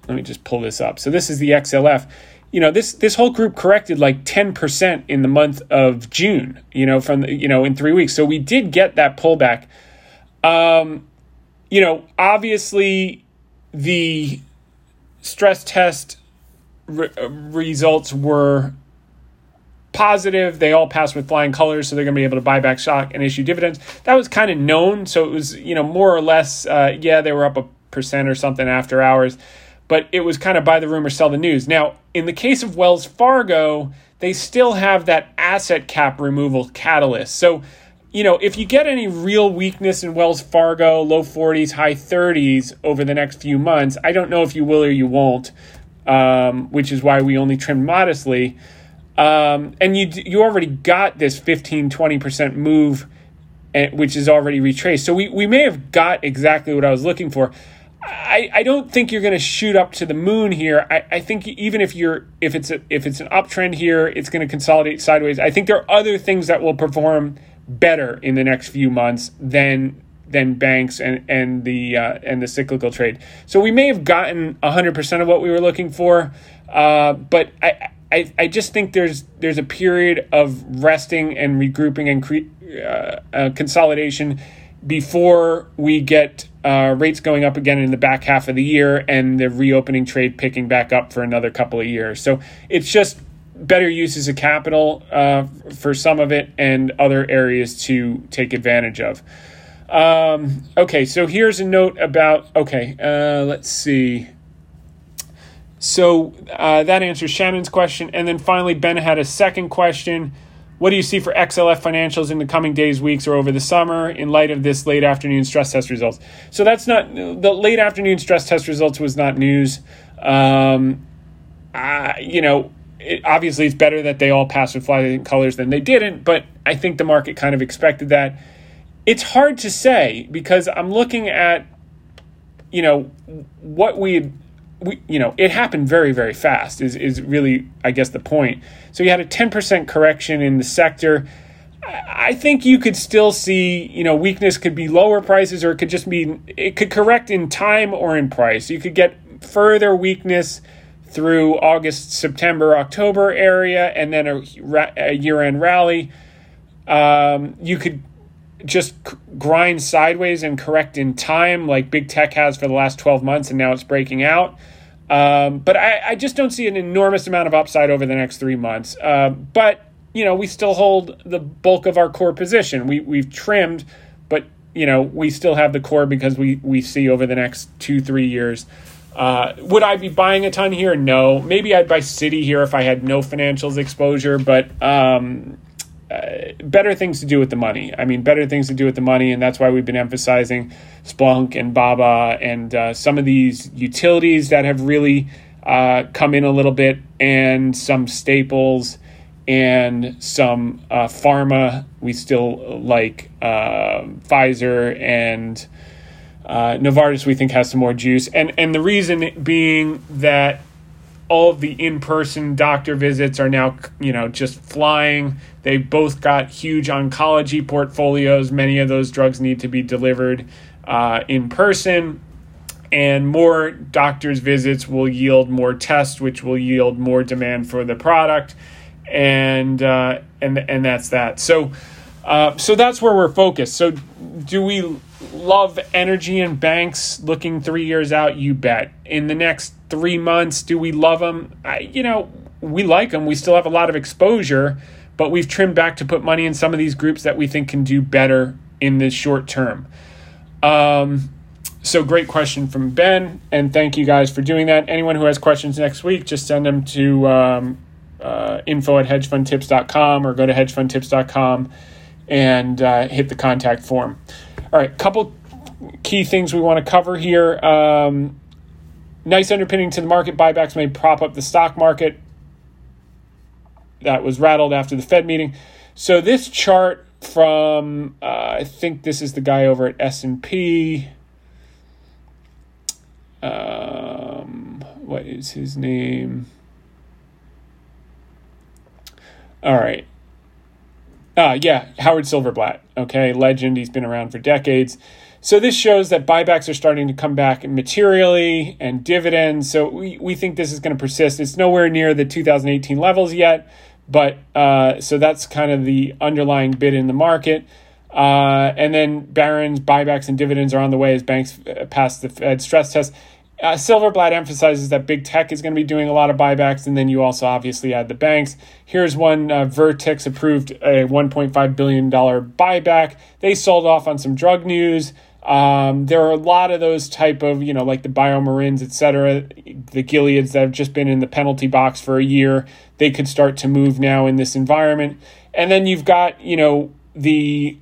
let me just pull this up so this is the xlf you know this this whole group corrected like 10% in the month of june you know from you know in three weeks so we did get that pullback um you know obviously the stress test re- results were positive. They all passed with flying colors, so they're going to be able to buy back stock and issue dividends. That was kind of known, so it was you know more or less. Uh, yeah, they were up a percent or something after hours, but it was kind of buy the rumor, sell the news. Now, in the case of Wells Fargo, they still have that asset cap removal catalyst. So. You know, if you get any real weakness in Wells Fargo, low 40s, high 30s over the next few months, I don't know if you will or you won't, um, which is why we only trimmed modestly. Um, and you you already got this 15 20% move eh, which is already retraced. So we, we may have got exactly what I was looking for. I, I don't think you're going to shoot up to the moon here. I, I think even if you're if it's a, if it's an uptrend here, it's going to consolidate sideways. I think there are other things that will perform better in the next few months than than banks and and the uh, and the cyclical trade. So we may have gotten 100% of what we were looking for, uh, but I I, I just think there's there's a period of resting and regrouping and cre- uh, uh, consolidation before we get uh, rates going up again in the back half of the year and the reopening trade picking back up for another couple of years. So it's just better uses of capital uh, for some of it and other areas to take advantage of. Um, okay, so here's a note about. Okay, uh, let's see. So uh, that answers Shannon's question. And then finally, Ben had a second question. What do you see for XLF financials in the coming days, weeks, or over the summer in light of this late afternoon stress test results? So that's not the late afternoon stress test results was not news. Um, uh, you know, it, obviously it's better that they all passed with flying colors than they didn't, but I think the market kind of expected that. It's hard to say because I'm looking at, you know, what we we, you know, it happened very, very fast. Is is really, I guess, the point. So you had a ten percent correction in the sector. I think you could still see, you know, weakness could be lower prices, or it could just be, it could correct in time or in price. You could get further weakness through August, September, October area, and then a, a year-end rally. Um, you could just grind sideways and correct in time, like big tech has for the last 12 months, and now it's breaking out. Um, but I, I, just don't see an enormous amount of upside over the next three months. Uh, but you know, we still hold the bulk of our core position. We we've trimmed, but you know, we still have the core because we we see over the next two three years. Uh, would I be buying a ton here? No. Maybe I'd buy Citi here if I had no financials exposure, but um, uh, better things to do with the money. I mean, better things to do with the money, and that's why we've been emphasizing Splunk and Baba and uh, some of these utilities that have really uh, come in a little bit, and some staples and some uh, pharma. We still like uh, Pfizer and uh, Novartis. We think has some more juice, and and the reason being that all of the in-person doctor visits are now you know just flying. They both got huge oncology portfolios. Many of those drugs need to be delivered uh, in person. And more doctors visits will yield more tests which will yield more demand for the product. And uh, and and that's that. So uh, so that's where we're focused. So do we love energy and banks looking three years out? You bet. In the next three months, do we love them? I, you know, we like them. We still have a lot of exposure, but we've trimmed back to put money in some of these groups that we think can do better in the short term. Um, so great question from Ben, and thank you guys for doing that. Anyone who has questions next week, just send them to um, uh, info at hedgefundtips.com or go to hedgefundtips.com and uh, hit the contact form. All right, couple key things we want to cover here. Um, nice underpinning to the market. Buybacks may prop up the stock market. That was rattled after the Fed meeting. So this chart from uh, I think this is the guy over at S and P. Um, what is his name? All right. Uh, yeah, Howard Silverblatt. Okay, legend. He's been around for decades. So this shows that buybacks are starting to come back materially and dividends. So we, we think this is going to persist. It's nowhere near the 2018 levels yet, but uh, so that's kind of the underlying bid in the market. Uh, and then Barron's buybacks and dividends are on the way as banks uh, pass the Fed stress test. Uh, Silverblatt emphasizes that big tech is going to be doing a lot of buybacks, and then you also obviously add the banks. Here's one uh, Vertex approved a $1.5 billion buyback. They sold off on some drug news. Um, there are a lot of those type of, you know, like the BioMarins, et cetera, the Gileads that have just been in the penalty box for a year. They could start to move now in this environment. And then you've got, you know, the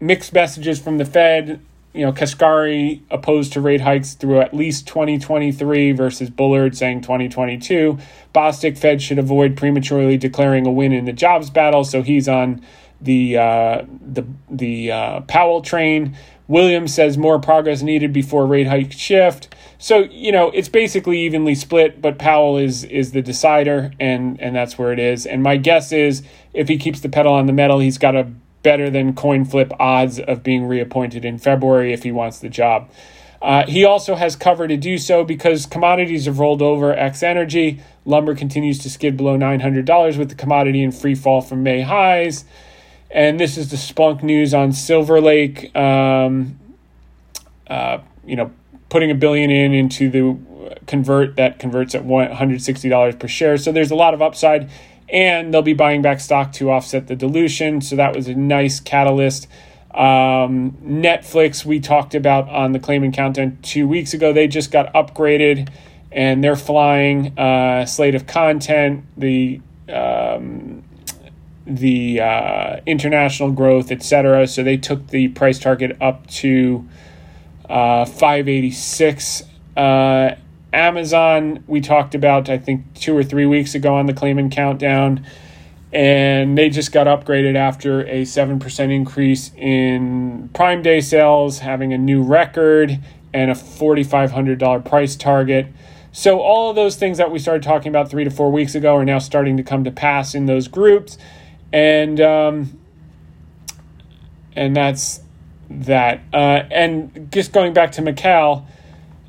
mixed messages from the Fed you know, Kashkari opposed to rate hikes through at least 2023 versus Bullard saying 2022. Bostic Fed should avoid prematurely declaring a win in the jobs battle, so he's on the uh, the the uh, Powell train. Williams says more progress needed before rate hike shift. So you know it's basically evenly split, but Powell is is the decider, and and that's where it is. And my guess is if he keeps the pedal on the metal, he's got a better than coin flip odds of being reappointed in February if he wants the job. Uh, he also has cover to do so because commodities have rolled over X energy. Lumber continues to skid below $900 with the commodity in free fall from May highs. And this is the Splunk news on Silver Lake. Um, uh, you know, putting a billion in into the convert that converts at $160 per share. So there's a lot of upside and they'll be buying back stock to offset the dilution. So that was a nice catalyst. Um, Netflix, we talked about on the Claman Countdown two weeks ago, they just got upgraded and they're flying uh, slate of content, the um, the uh, international growth, etc. So they took the price target up to uh, 586. Uh, Amazon, we talked about, I think, two or three weeks ago on the Claman Countdown, and they just got upgraded after a 7% increase in Prime Day sales, having a new record and a $4,500 price target. So, all of those things that we started talking about three to four weeks ago are now starting to come to pass in those groups. And, um, and that's that. Uh, and just going back to Macau,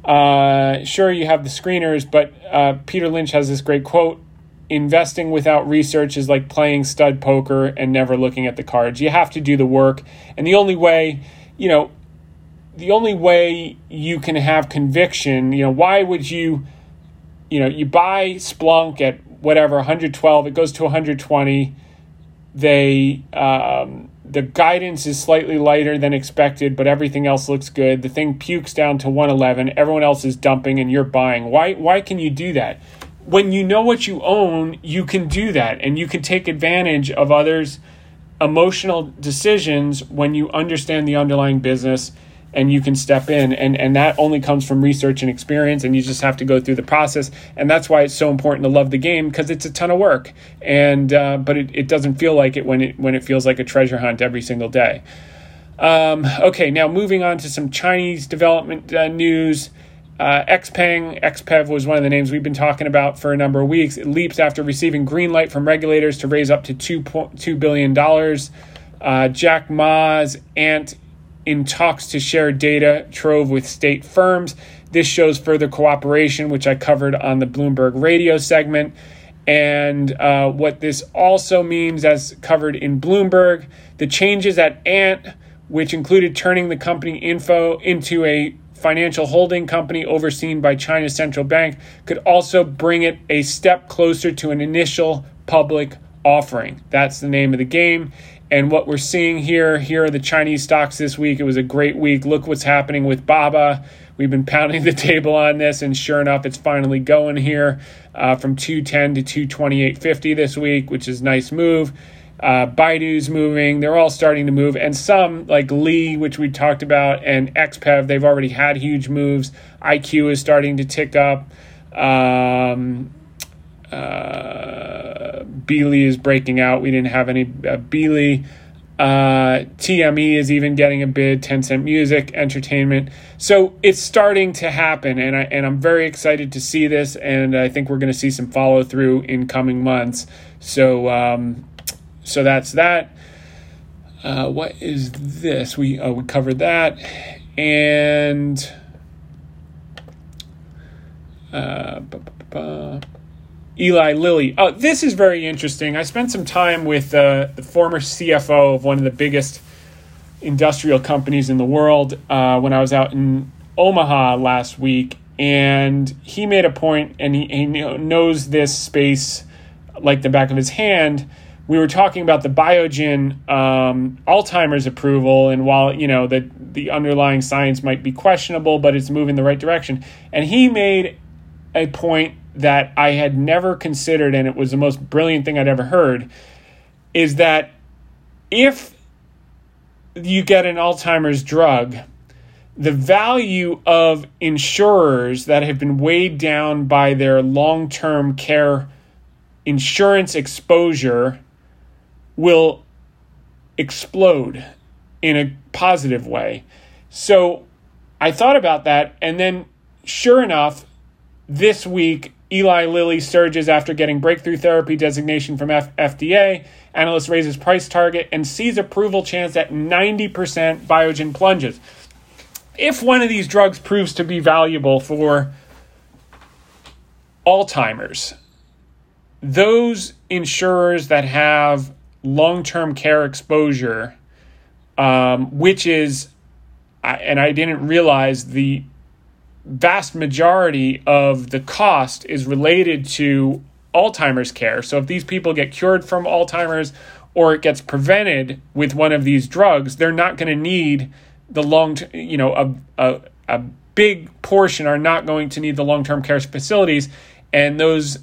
uh, sure, you have the screeners, but uh, Peter Lynch has this great quote investing without research is like playing stud poker and never looking at the cards. You have to do the work. And the only way, you know, the only way you can have conviction, you know, why would you, you know, you buy Splunk at whatever, 112, it goes to 120. They, um, the guidance is slightly lighter than expected, but everything else looks good. The thing pukes down to 111. Everyone else is dumping and you're buying. Why why can you do that? When you know what you own, you can do that and you can take advantage of others' emotional decisions when you understand the underlying business and you can step in. And and that only comes from research and experience and you just have to go through the process. And that's why it's so important to love the game because it's a ton of work. And uh, but it, it doesn't feel like it when it when it feels like a treasure hunt every single day. Um, okay now moving on to some chinese development uh, news. Uh, XPeng, XPEV was one of the names we've been talking about for a number of weeks. It leaps after receiving green light from regulators to raise up to $2.2 billion. Uh, Jack Ma's Ant in talks to share data trove with state firms. This shows further cooperation, which I covered on the Bloomberg radio segment. And uh, what this also means, as covered in Bloomberg, the changes at Ant, which included turning the company info into a financial holding company overseen by China's central bank, could also bring it a step closer to an initial public offering. That's the name of the game. And what we're seeing here, here are the Chinese stocks this week. It was a great week. Look what's happening with Baba. We've been pounding the *laughs* table on this, and sure enough, it's finally going here uh, from 210 to 228.50 this week, which is nice move. Uh, Baidu's moving. They're all starting to move. And some, like Li, which we talked about, and XPEV, they've already had huge moves. IQ is starting to tick up. Um, uh, Beely is breaking out. We didn't have any uh, Beely. Uh, TME is even getting a bid. Tencent Music, Entertainment. So it's starting to happen, and I and I'm very excited to see this, and I think we're going to see some follow through in coming months. So um, so that's that. Uh, what is this? We uh, we covered that, and uh, Eli Lilly. Oh, this is very interesting. I spent some time with uh, the former CFO of one of the biggest industrial companies in the world uh, when I was out in Omaha last week, and he made a point, and he, he knows this space like the back of his hand. We were talking about the Biogen um, Alzheimer's approval, and while you know the the underlying science might be questionable, but it's moving the right direction. And he made a point that I had never considered, and it was the most brilliant thing I'd ever heard, is that if you get an Alzheimer's drug, the value of insurers that have been weighed down by their long term care insurance exposure will explode in a positive way. So I thought about that, and then sure enough, this week Eli Lilly surges after getting breakthrough therapy designation from F- FDA. Analyst raises price target and sees approval chance at 90%. Biogen plunges. If one of these drugs proves to be valuable for Alzheimer's, those insurers that have long term care exposure, um, which is, and I didn't realize the vast majority of the cost is related to Alzheimer's care. So if these people get cured from Alzheimer's or it gets prevented with one of these drugs, they're not going to need the long, t- you know, a, a, a big portion are not going to need the long term care facilities, and those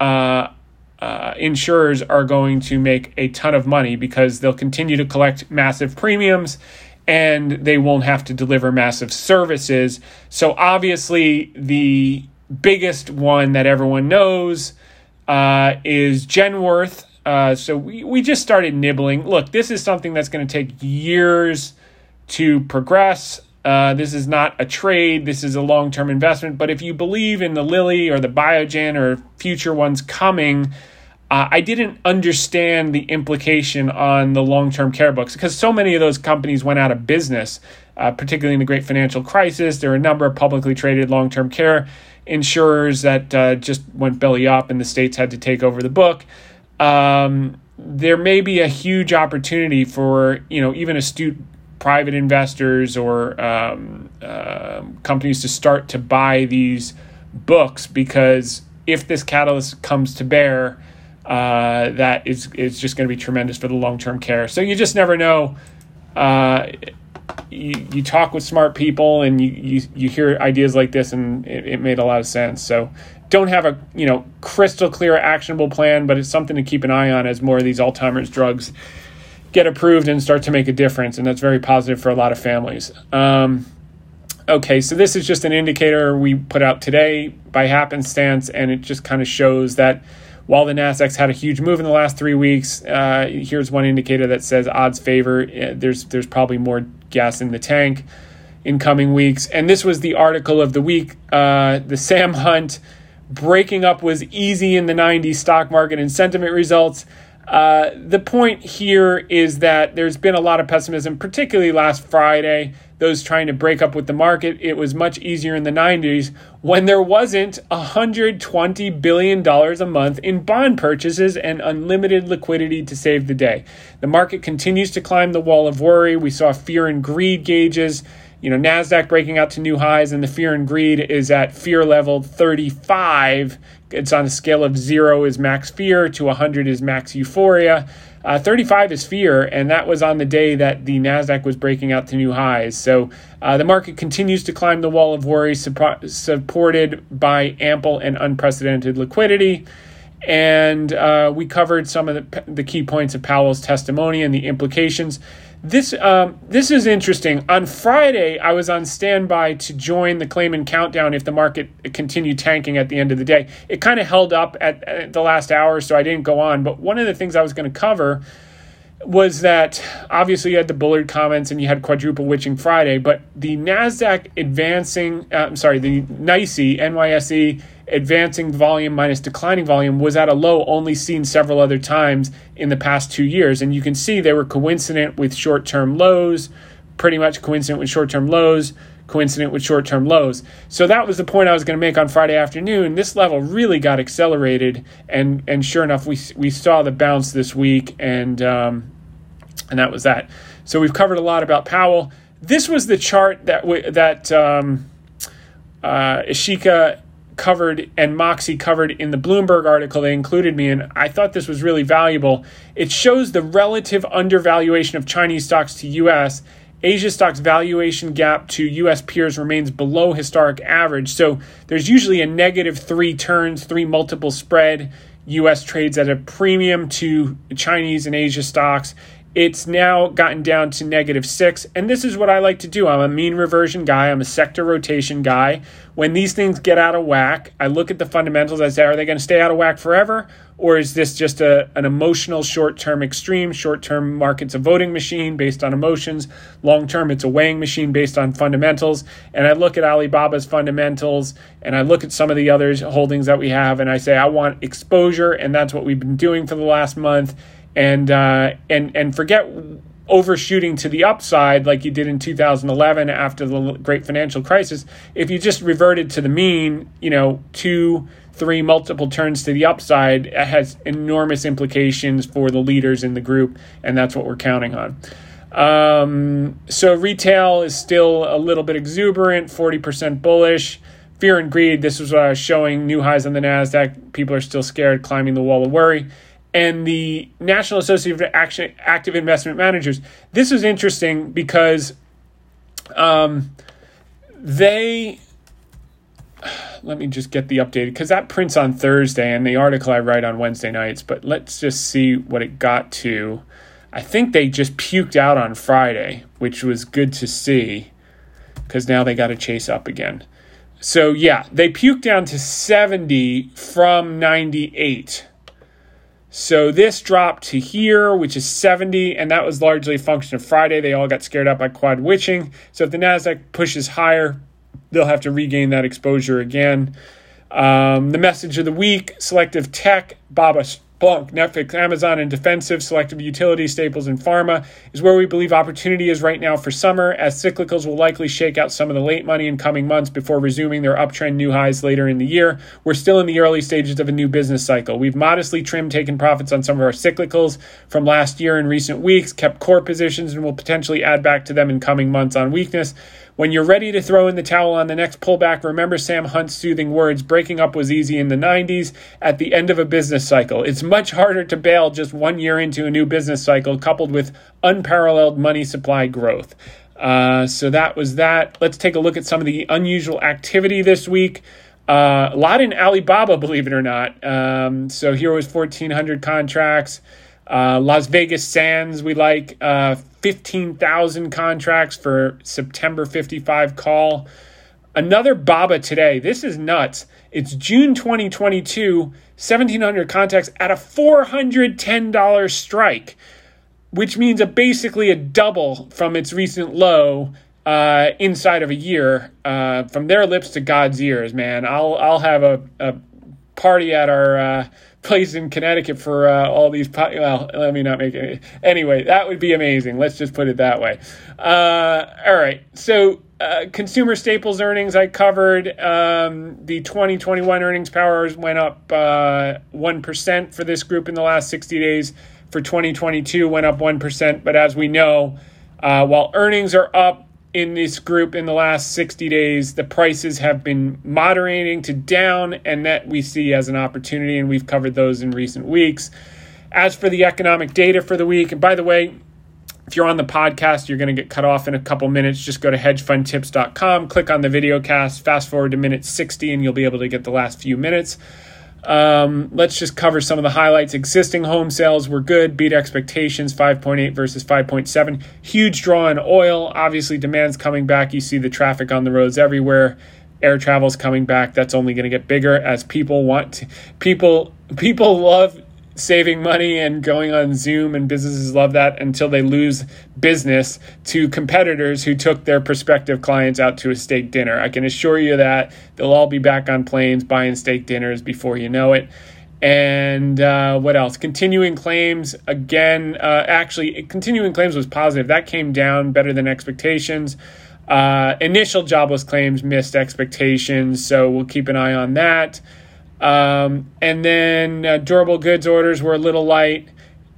uh, uh, insurers are going to make a ton of money because they'll continue to collect massive premiums and they won't have to deliver massive services. So, obviously, the biggest one that everyone knows uh, is Genworth. Uh, so, we, we just started nibbling. Look, this is something that's going to take years to progress. Uh, this is not a trade. This is a long term investment. But if you believe in the Lilly or the Biogen or future ones coming, uh, I didn't understand the implication on the long term care books because so many of those companies went out of business, uh, particularly in the great financial crisis. There are a number of publicly traded long term care insurers that uh, just went belly up and the states had to take over the book. Um, there may be a huge opportunity for you know even astute private investors or um, uh, companies to start to buy these books because if this catalyst comes to bear, uh, that is is just going to be tremendous for the long term care. So you just never know. Uh, you, you talk with smart people and you, you, you hear ideas like this and it, it made a lot of sense. So don't have a you know crystal clear actionable plan, but it's something to keep an eye on as more of these Alzheimer's drugs get approved and start to make a difference, and that's very positive for a lot of families. Um, okay, so this is just an indicator we put out today by happenstance, and it just kind of shows that while the Nasdaq's had a huge move in the last three weeks, uh, here's one indicator that says odds favor. Uh, there's there's probably more gas in the tank in coming weeks. And this was the article of the week. Uh, the Sam Hunt breaking up was easy in the 90s stock market and sentiment results. Uh, the point here is that there's been a lot of pessimism, particularly last Friday those trying to break up with the market. It was much easier in the 90s when there wasn't $120 billion a month in bond purchases and unlimited liquidity to save the day. The market continues to climb the wall of worry. We saw fear and greed gauges. You know, NASDAQ breaking out to new highs, and the fear and greed is at fear level 35. It's on a scale of zero is max fear to 100 is max euphoria. Uh, 35 is fear, and that was on the day that the NASDAQ was breaking out to new highs. So uh, the market continues to climb the wall of worry, suppo- supported by ample and unprecedented liquidity. And uh, we covered some of the, the key points of Powell's testimony and the implications. This um, this is interesting. On Friday, I was on standby to join the Claman countdown if the market continued tanking at the end of the day. It kind of held up at, at, the last hour, so I didn't go on. But one of the things I was going to cover was that obviously you had the Bullard comments and you had quadruple witching Friday, but the Nasdaq advancing, uh, I'm sorry, the NYSE NYSE advancing volume minus declining volume was at a low only seen several other times in the past two years, and you can see they were coincident with short-term lows, pretty much coincident with short-term lows coincident with short term lows. So that was the point I was going to make on Friday afternoon. This level really got accelerated, and and sure enough, we we saw the bounce this week, and um, and that was that. So we've covered a lot about Powell. This was the chart that w- that um, uh, Ishika covered and Moxy covered in the Bloomberg article they included me in. I thought this was really valuable. It shows the relative undervaluation of Chinese stocks to U.S Asia stocks valuation gap to US peers remains below historic average. So there's usually a negative three turns, three multiple spread. US trades at a premium to Chinese and Asia stocks. It's now gotten down to negative six. And this is what I like to do. I'm a mean reversion guy, I'm a sector rotation guy. When these things get out of whack, I look at the fundamentals. I say, are they going to stay out of whack forever? Or is this just a, an emotional short term extreme? Short term market's a voting machine based on emotions. Long term, it's a weighing machine based on fundamentals. And I look at Alibaba's fundamentals and I look at some of the other holdings that we have and I say, I want exposure. And that's what we've been doing for the last month and uh, and and forget overshooting to the upside like you did in 2011 after the great financial crisis. If you just reverted to the mean, you know, two, three multiple turns to the upside, it has enormous implications for the leaders in the group, and that's what we're counting on. Um, so retail is still a little bit exuberant, 40% bullish. Fear and greed, this is what I was showing new highs on the NASDAQ. People are still scared, climbing the wall of worry and the National Association of Active Investment Managers. This was interesting because um, they. Let me just get the updated because that prints on Thursday and the article I write on Wednesday nights. But let's just see what it got to. I think they just puked out on Friday, which was good to see because now they got to chase up again. So, yeah, they puked down to 70 from 98. So this dropped to here, which is 70, and that was largely a function of Friday. They all got scared up by quad witching. So if the NASDAQ pushes higher, they'll have to regain that exposure again. Um, the message of the week selective tech, Baba Splunk, Netflix, Amazon, and defensive selective utility staples and pharma is where we believe opportunity is right now for summer, as cyclicals will likely shake out some of the late money in coming months before resuming their uptrend new highs later in the year. We're still in the early stages of a new business cycle. We've modestly trimmed taken profits on some of our cyclicals from last year in recent weeks, kept core positions, and will potentially add back to them in coming months on weakness. When you're ready to throw in the towel on the next pullback, remember Sam Hunt's soothing words breaking up was easy in the 90s at the end of a business cycle. It's much harder to bail just one year into a new business cycle, coupled with unparalleled money supply growth. Uh, so that was that. Let's take a look at some of the unusual activity this week. Uh, a lot in Alibaba, *laughs* believe it or not. Um, so here was 1,400 contracts. Uh, Las Vegas Sands, we like uh, 15,000 contracts for September 55 call. Another BABA today. This is nuts. It's June 2022, 1,700 contacts at a $410 strike, which means a basically a double from its recent low uh, inside of a year. Uh, from their lips to God's ears, man. I'll I'll have a, a party at our uh, place in Connecticut for uh, all these. Po- well, let me not make it. Anyway, that would be amazing. Let's just put it that way. Uh, all right. So, uh, consumer staples earnings I covered. Um, the 2021 earnings powers went up uh, 1% for this group in the last 60 days. For 2022, went up 1%. But as we know, uh, while earnings are up, in this group in the last 60 days, the prices have been moderating to down, and that we see as an opportunity, and we've covered those in recent weeks. As for the economic data for the week, and by the way, if you're on the podcast, you're going to get cut off in a couple minutes. Just go to hedgefundtips.com, click on the video cast, fast forward to minute 60, and you'll be able to get the last few minutes. Um, let's just cover some of the highlights. Existing home sales were good, beat expectations 5.8 versus 5.7. Huge draw on oil. Obviously, demand's coming back. You see the traffic on the roads everywhere. Air travel's coming back. That's only going to get bigger as people want to, people people love saving money and going on Zoom, and businesses love that until they lose business to competitors who took their prospective clients out to a steak dinner. I can assure you that they'll all be back on planes buying steak dinners before you know it. And uh, what else? Continuing claims again. Uh, actually, continuing claims was positive. That came down better than expectations. Uh, initial jobless claims missed expectations, so we'll keep an eye on that. Um, and then uh, durable goods orders were a little light,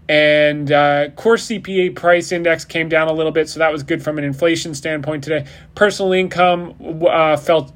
and uh, core CPI price index came down a little bit, so that was good from an inflation standpoint today. Personal income uh, two